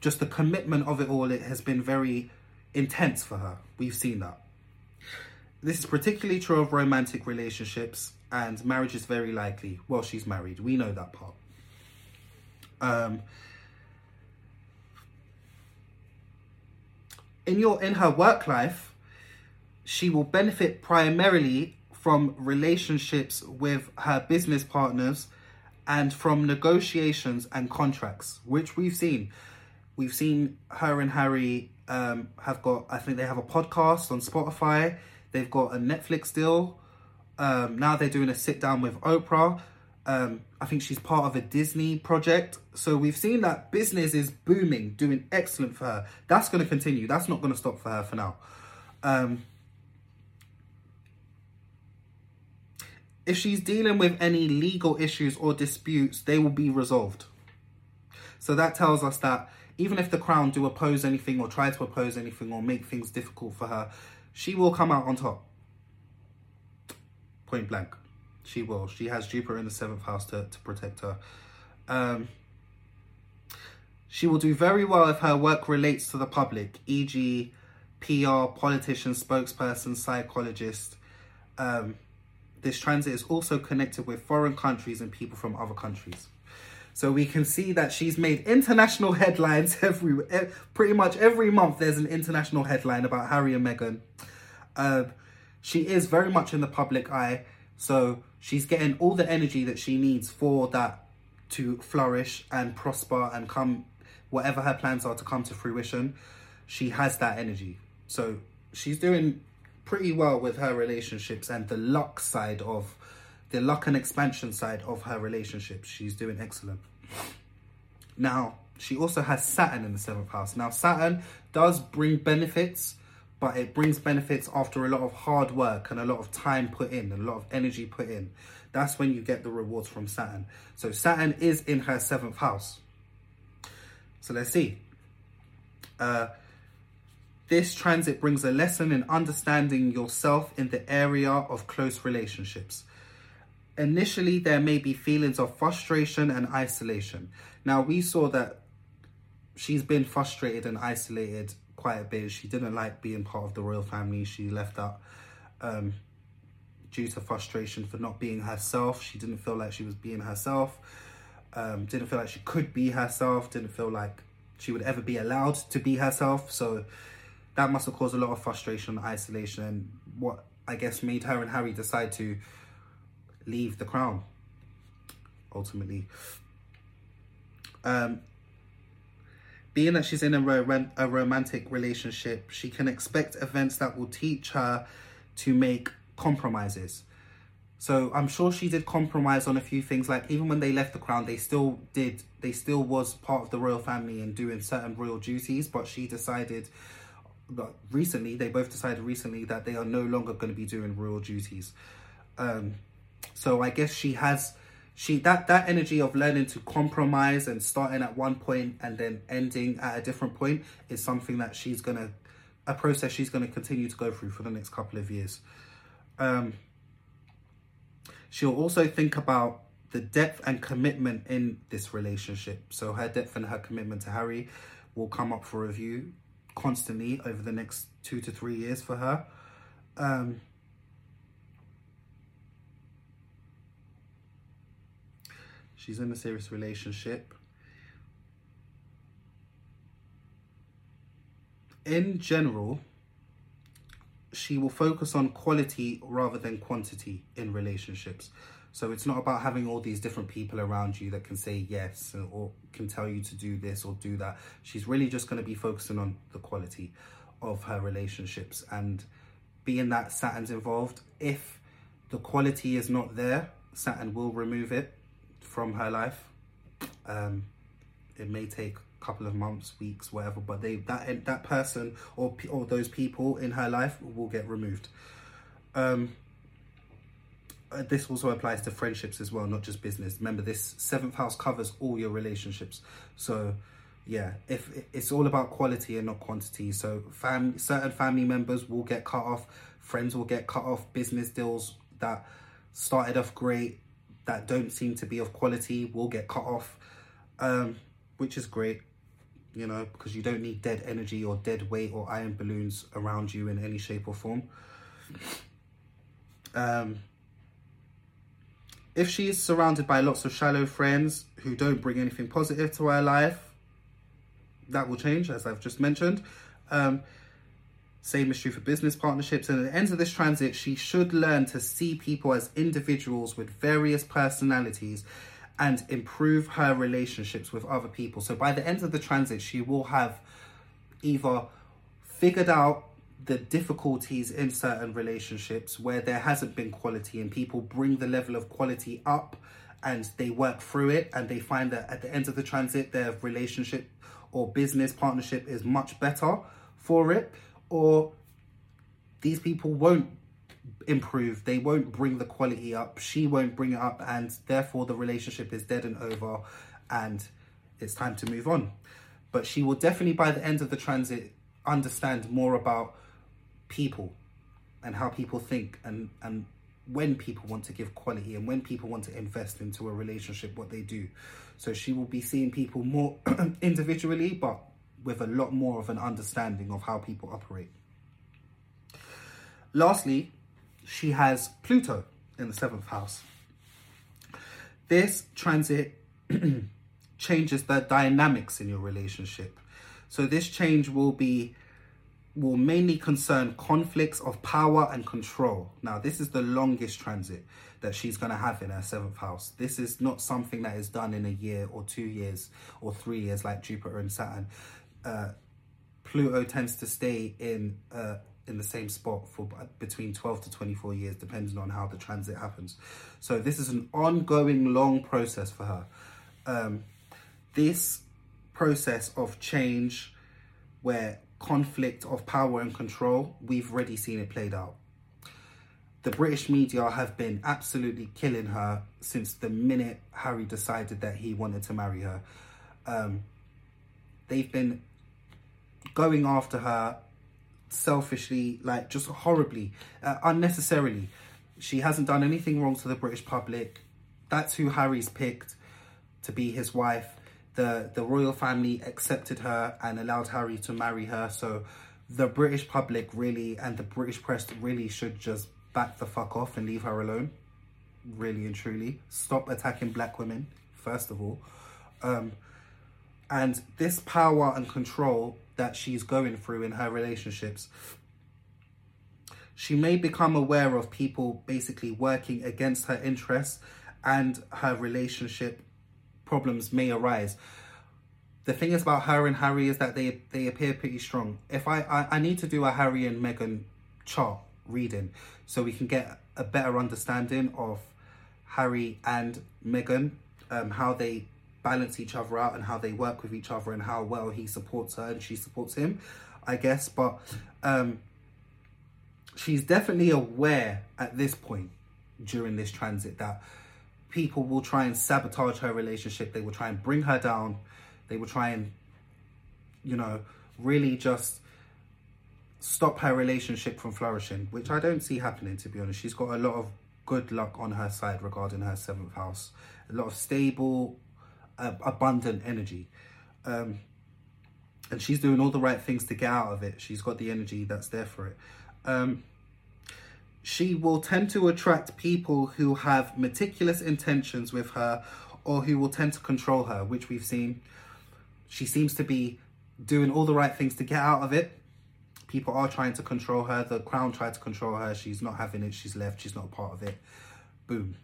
just the commitment of it all. It has been very intense for her. We've seen that. This is particularly true of romantic relationships, and marriage is very likely. Well, she's married. We know that part. Um, in your in her work life, she will benefit primarily from relationships with her business partners and from negotiations and contracts, which we've seen. We've seen her and Harry um, have got, I think they have a podcast on Spotify. They've got a Netflix deal. Um, now they're doing a sit down with Oprah. Um, I think she's part of a Disney project. So we've seen that business is booming, doing excellent for her. That's going to continue. That's not going to stop for her for now. Um, if she's dealing with any legal issues or disputes, they will be resolved. So that tells us that even if the crown do oppose anything or try to oppose anything or make things difficult for her, she will come out on top. Point blank. She will. She has Jupiter in the seventh house to, to protect her. Um, she will do very well if her work relates to the public, e.g., PR, politician, spokesperson, psychologist. Um, this transit is also connected with foreign countries and people from other countries. So we can see that she's made international headlines every pretty much every month. There's an international headline about Harry and Meghan. Uh, she is very much in the public eye, so she's getting all the energy that she needs for that to flourish and prosper and come whatever her plans are to come to fruition. She has that energy, so she's doing pretty well with her relationships and the luck side of the luck and expansion side of her relationship. She's doing excellent. Now, she also has Saturn in the seventh house. Now, Saturn does bring benefits, but it brings benefits after a lot of hard work and a lot of time put in, a lot of energy put in. That's when you get the rewards from Saturn. So, Saturn is in her seventh house. So, let's see. Uh, this transit brings a lesson in understanding yourself in the area of close relationships. Initially, there may be feelings of frustration and isolation. Now, we saw that she's been frustrated and isolated quite a bit. She didn't like being part of the royal family. She left out um, due to frustration for not being herself. She didn't feel like she was being herself. Um, didn't feel like she could be herself. Didn't feel like she would ever be allowed to be herself. So that must have caused a lot of frustration and isolation. And what I guess made her and Harry decide to leave the crown. Ultimately, um, being that she's in a, ro- a romantic relationship, she can expect events that will teach her to make compromises. So I'm sure she did compromise on a few things. Like even when they left the crown, they still did. They still was part of the royal family and doing certain royal duties. But she decided, but recently they both decided recently that they are no longer going to be doing royal duties. Um, so I guess she has she that that energy of learning to compromise and starting at one point and then ending at a different point is something that she's gonna a process she's gonna continue to go through for the next couple of years. Um, she'll also think about the depth and commitment in this relationship. So her depth and her commitment to Harry will come up for review constantly over the next two to three years for her. Um, She's in a serious relationship. In general, she will focus on quality rather than quantity in relationships. So it's not about having all these different people around you that can say yes or can tell you to do this or do that. She's really just going to be focusing on the quality of her relationships and being that Saturn's involved. If the quality is not there, Saturn will remove it from her life. Um, it may take a couple of months, weeks, whatever, but they that that person or or those people in her life will get removed. Um, uh, this also applies to friendships as well, not just business. Remember, this seventh house covers all your relationships. So, yeah, if it's all about quality and not quantity. So, fam, certain family members will get cut off, friends will get cut off, business deals that started off great that don't seem to be of quality will get cut off, um, which is great. You know, because you don't need dead energy or dead weight or iron balloons around you in any shape or form. Um, if she is surrounded by lots of shallow friends who don't bring anything positive to her life, that will change, as I've just mentioned. Um, same is true for business partnerships. And at the end of this transit, she should learn to see people as individuals with various personalities and improve her relationships with other people. So by the end of the transit, she will have either figured out the difficulties in certain relationships where there hasn't been quality and people bring the level of quality up and they work through it and they find that at the end of the transit their relationship or business partnership is much better for it or these people won't improve they won't bring the quality up she won't bring it up and therefore the relationship is dead and over and it's time to move on. But she will definitely by the end of the transit understand more about people and how people think and and when people want to give quality and when people want to invest into a relationship what they do. So she will be seeing people more individually but with a lot more of an understanding of how people operate lastly she has pluto in the seventh house this transit changes the dynamics in your relationship so this change will be will mainly concern conflicts of power and control. Now, this is the longest transit that she's going to have in her seventh house. This is not something that is done in a year or two years or three years like Jupiter and Saturn. Uh, Pluto tends to stay in uh, in the same spot for between 12 to 24 years, depending on how the transit happens. So this is an ongoing long process for her. Um, this process of change where conflict of power and control, we've already seen it played out. The British media have been absolutely killing her since the minute Harry decided that he wanted to marry her. Um, they've been going after her selfishly, like just horribly, uh, unnecessarily. She hasn't done anything wrong to the British public. That's who Harry's picked to be his wife the the royal family accepted her and allowed Harry to marry her. So the British public really and the British press really should just back the fuck off and leave her alone. Really and truly, stop attacking black women first of all. Um, and this power and control that she's going through in her relationships she may become aware of people basically working against her interests and her relationship problems may arise. The thing is about her and Harry is that they they appear pretty strong. If I, I, I need to do a Harry and Meghan chart reading so we can get a better understanding of Harry and Meghan, um, how they balance each other out and how they work with each other and how well he supports her and she supports him, I guess. But um, she's definitely aware at this point during this transit that people will try and sabotage her relationship. They will try and bring her down. They will try and, you know, really just stop her relationship from flourishing, which I don't see happening, to be honest. She's got a lot of good luck on her side regarding her seventh house, a lot of stable, abundant energy. Um, and she's doing all the right things to get out of it. She's got the energy that's there for it. Um, she will tend to attract people who have meticulous intentions with her or who will tend to control her, which we've seen. She seems to be doing all the right things to get out of it. People are trying to control her. The crown tried to control her. She's not having it. She's left. She's not a part of it. Boom.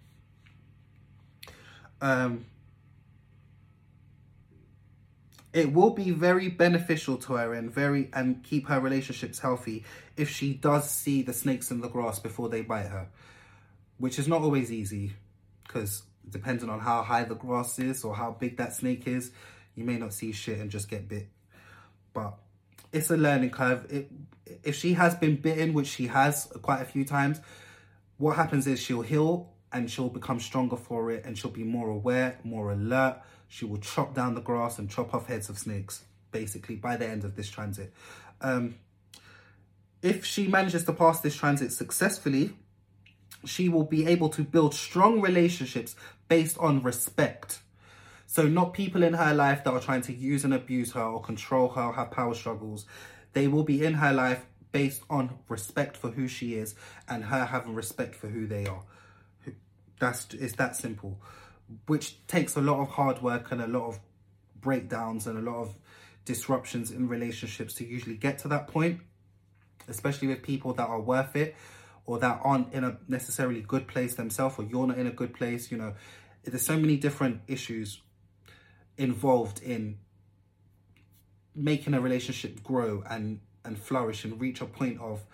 Um, it will be very beneficial to her and very and keep her relationships healthy if she does see the snakes in the grass before they bite her which is not always easy because depending on how high the grass is or how big that snake is. You may not see shit and just get bit. But it's a learning curve. It, if she has been bitten which she has quite a few times what happens is she'll heal and she'll become stronger for it and she'll be more aware, more alert. She will chop down the grass and chop off heads of snakes, basically, by the end of this transit. Um, if she manages to pass this transit successfully, she will be able to build strong relationships based on respect. So, not people in her life that are trying to use and abuse her or control her or have power struggles. They will be in her life based on respect for who she is and her having respect for who they are. That's it's that simple, which takes a lot of hard work and a lot of breakdowns and a lot of disruptions in relationships to usually get to that point, especially with people that are worth it or that aren't in a necessarily good place themselves or you're not in a good place. You know, there's so many different issues involved in making a relationship grow and and flourish and reach a point of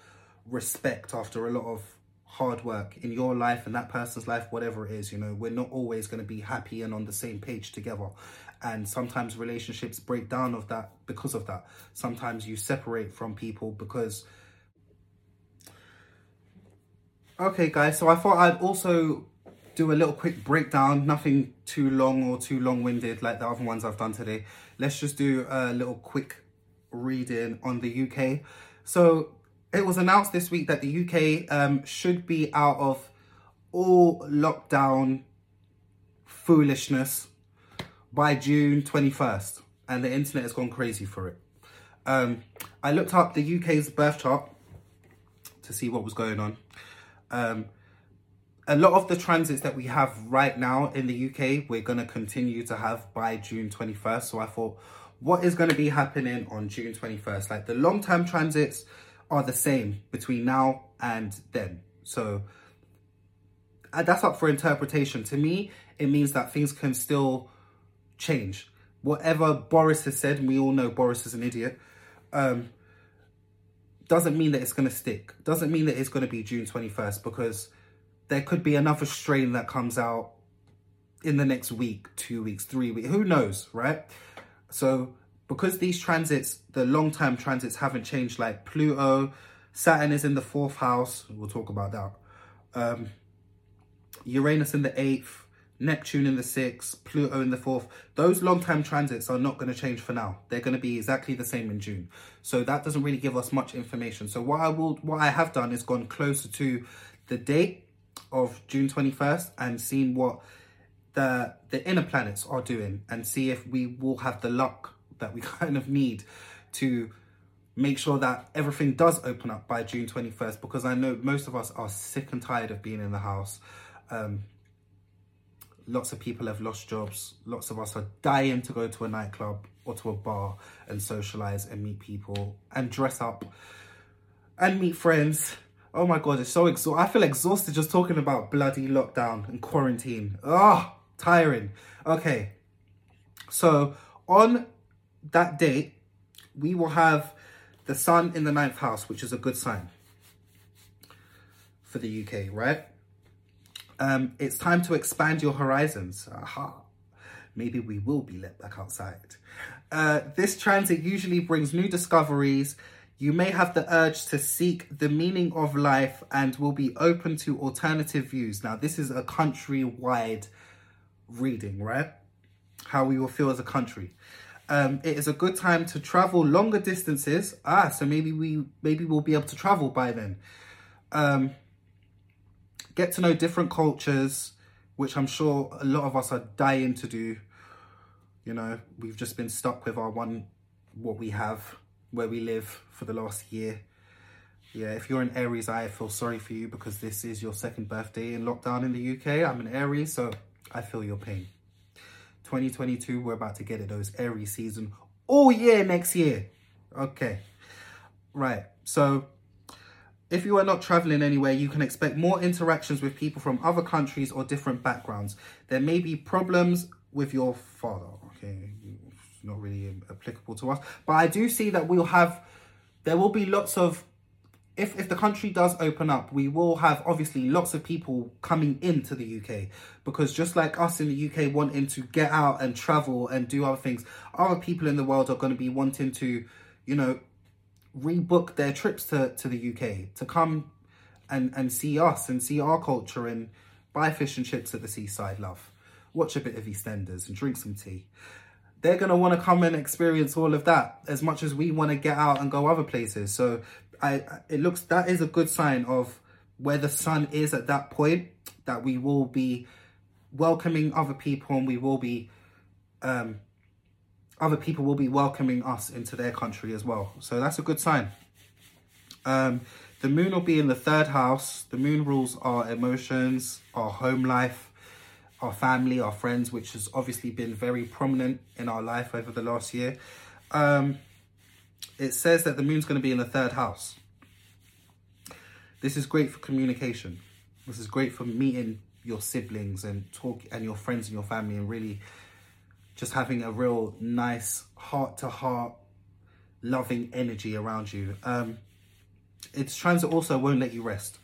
respect after a lot of hard work in your life and that person's life whatever it is you know we're not always going to be happy and on the same page together. And sometimes relationships break down of that because of that. Sometimes you separate from people because okay guys so i thought i'd also do a little quick breakdown nothing too long or too long-winded like the other ones i've done today. Let's just do a little quick reading on the uk so it was announced this week that the uk um, should be out of all lockdown foolishness by june 21st and the internet has gone crazy for it um, i looked up the uk's birth chart to see what was going on um, a lot of the transits that we have right now in the UK, we're going to continue to have by June 21st. So I thought, what is going to be happening on June 21st? Like the long term transits are the same between now and then. So uh, that's up for interpretation. To me, it means that things can still change. Whatever Boris has said, we all know Boris is an idiot, um, doesn't mean that it's going to stick. Doesn't mean that it's going to be June 21st because there could be another strain that comes out in the next week, two weeks, three weeks, who knows, right? So because these transits, the long-term transits haven't changed, like Pluto, Saturn is in the fourth house, we'll talk about that. Um, Uranus in the eighth, Neptune in the sixth, Pluto in the fourth. Those long-term transits are not going to change for now. They're going to be exactly the same in June. So that doesn't really give us much information. So what I will, what I have done is gone closer to the date of June 21st and seen what the the inner planets are doing and see if we will have the luck that we kind of need to make sure that everything does open up by June 21st because I know most of us are sick and tired of being in the house. Um, lots of people have lost jobs. Lots of us are dying to go to a nightclub or to a bar and socialize and meet people and dress up and meet friends. Oh my god, it's so exhausting. I feel exhausted just talking about bloody lockdown and quarantine. Ah, oh, tiring. Okay, so on that date, we will have the sun in the ninth house, which is a good sign for the UK, right? Um, it's time to expand your horizons. Aha. Maybe we will be let back outside. Uh, this transit usually brings new discoveries. You may have the urge to seek the meaning of life and will be open to alternative views. Now, this is a country-wide reading, right? How we will feel as a country. Um, it is a good time to travel longer distances. Ah, so maybe we maybe we'll be able to travel by then. Um, get to know different cultures, which I'm sure a lot of us are dying to do. You know, we've just been stuck with our one, what we have, where we live for the last year. Yeah, if you're an Aries, I feel sorry for you because this is your second birthday in lockdown in the UK. I'm an Aries, so I feel your pain. 2022, we're about to get it, those Aries season oh, all year next year. Okay, right. So if you are not traveling anywhere, you can expect more interactions with people from other countries or different backgrounds. There may be problems with your father. Okay, it's not really applicable to us. But I do see that we'll have, there will be lots of if, if the country does open up, we will have obviously lots of people coming into the UK because just like us in the UK wanting to get out and travel and do other things, other people in the world are going to be wanting to, you know, rebook their trips to, to the UK to come and and see us and see our culture and buy fish and chips at the seaside, love. Watch a bit of EastEnders and drink some tea. They're gonna want to come and experience all of that as much as we want to get out and go other places. So I, it looks that is a good sign of where the sun is at that point that we will be welcoming other people and we will be um other people will be welcoming us into their country as well. So that's a good sign. Um, the moon will be in the third house. The moon rules our emotions, our home life, our family, our friends, which has obviously been very prominent in our life over the last year. Um, it says that the moon's going to be in the third house. This is great for communication. This is great for meeting your siblings and talk and your friends and your family and really just having a real nice heart to heart loving energy around you. Um, its transit also won't let you rest.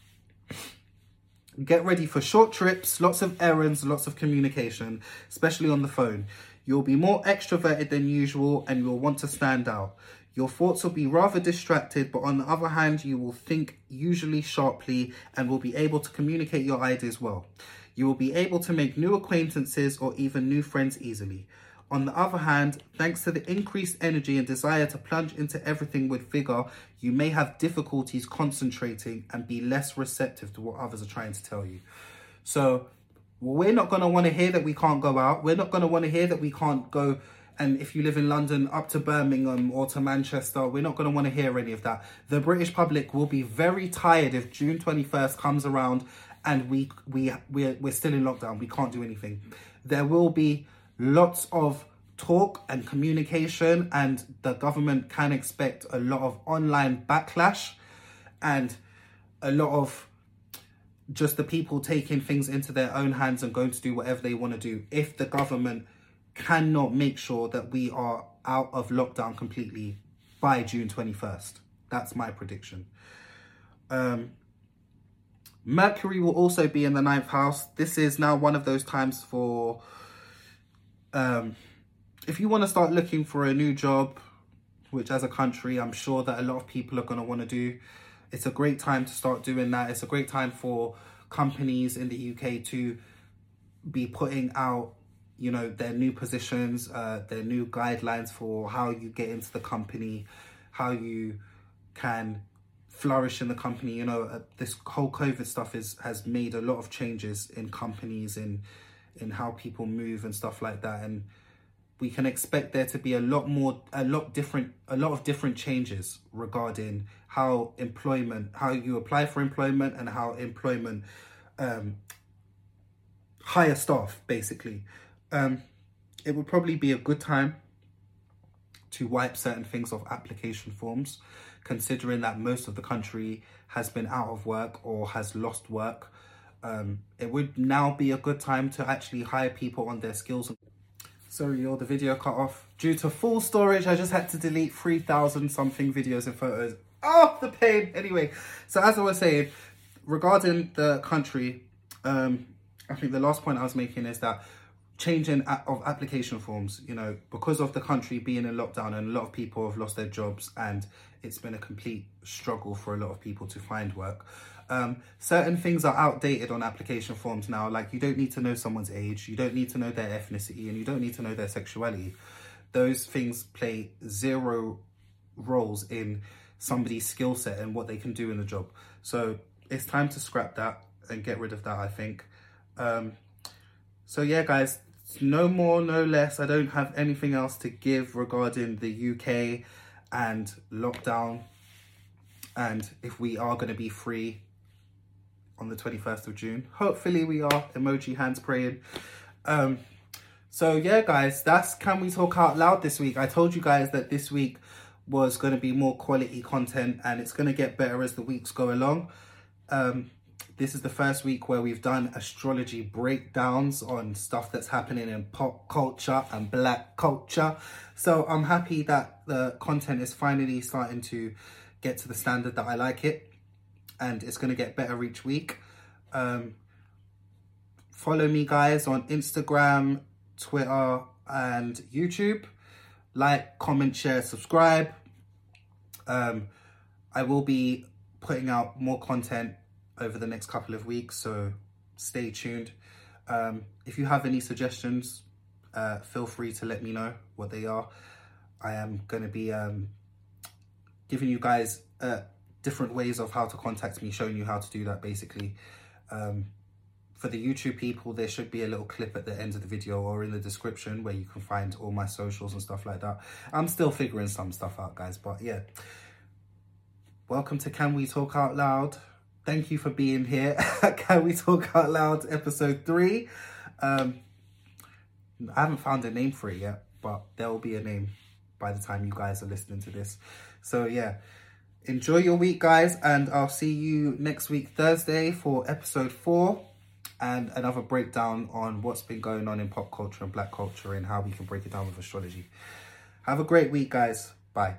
Get ready for short trips, lots of errands, lots of communication, especially on the phone. You'll be more extroverted than usual and you'll want to stand out. Your thoughts will be rather distracted, but on the other hand, you will think usually sharply and will be able to communicate your ideas well. You will be able to make new acquaintances or even new friends easily. On the other hand, thanks to the increased energy and desire to plunge into everything with vigor, you may have difficulties concentrating and be less receptive to what others are trying to tell you. So, we're not going to want to hear that we can't go out. We're not going to want to hear that we can't go. And if you live in London, up to Birmingham or to Manchester, we're not going to want to hear any of that. The British public will be very tired if June 21st comes around and we we we're, we're still in lockdown. We can't do anything. There will be lots of talk and communication, and the government can expect a lot of online backlash and a lot of just the people taking things into their own hands and going to do whatever they want to do if the government cannot make sure that we are out of lockdown completely by June 21st. That's my prediction. Um, Mercury will also be in the ninth house. This is now one of those times for um, if you want to start looking for a new job, which as a country, I'm sure that a lot of people are going to want to do, it's a great time to start doing that. It's a great time for companies in the UK to be putting out, you know, their new positions, uh, their new guidelines for how you get into the company, how you can flourish in the company. You know, uh, this whole COVID stuff is has made a lot of changes in companies in in how people move and stuff like that, and we can expect there to be a lot more a lot different a lot of different changes regarding how employment how you apply for employment and how employment um hire staff basically um it would probably be a good time to wipe certain things off application forms considering that most of the country has been out of work or has lost work um, it would now be a good time to actually hire people on their skills Sorry, y'all, the video cut off. Due to full storage, I just had to delete 3,000 something videos and photos. Oh, the pain. Anyway, so as I was saying, regarding the country, um, I think the last point I was making is that changing of application forms, you know, because of the country being in lockdown and a lot of people have lost their jobs and it's been a complete struggle for a lot of people to find work. Um, certain things are outdated on application forms now. Like you don't need to know someone's age, you don't need to know their ethnicity, and you don't need to know their sexuality. Those things play zero roles in somebody's skill set and what they can do in the job. So it's time to scrap that and get rid of that, I think. Um, so yeah, guys, no more, no less. I don't have anything else to give regarding the UK and lockdown and if we are going to be free on the 21st of June. Hopefully we are. Emoji hands praying. Um, so yeah, guys, that's Can We Talk Out Loud this week. I told you guys that this week was going to be more quality content and it's going to get better as the weeks go along. Um, this is the first week where we've done astrology breakdowns on stuff that's happening in pop culture and black culture. So I'm happy that the content is finally starting to get to the standard that I like it and it's going to get better each week. Um, follow me, guys, on Instagram, Twitter, and YouTube. Like, comment, share, subscribe. Um, I will be putting out more content over the next couple of weeks, so stay tuned. Um, if you have any suggestions, uh, feel free to let me know what they are. I am going to be um, giving you guys uh, different ways of how to contact me, showing you how to do that basically. Um, for the YouTube people, there should be a little clip at the end of the video or in the description where you can find all my socials and stuff like that. I'm still figuring some stuff out, guys, but yeah. Welcome to Can We Talk Out Loud. Thank you for being here. Can We Talk Out Loud episode three. Um, I haven't found a name for it yet, but there will be a name by the time you guys are listening to this. So yeah, enjoy your week, guys, and I'll see you next week, Thursday, for episode four and another breakdown on what's been going on in pop culture and black culture and how we can break it down with astrology. Have a great week, guys. Bye.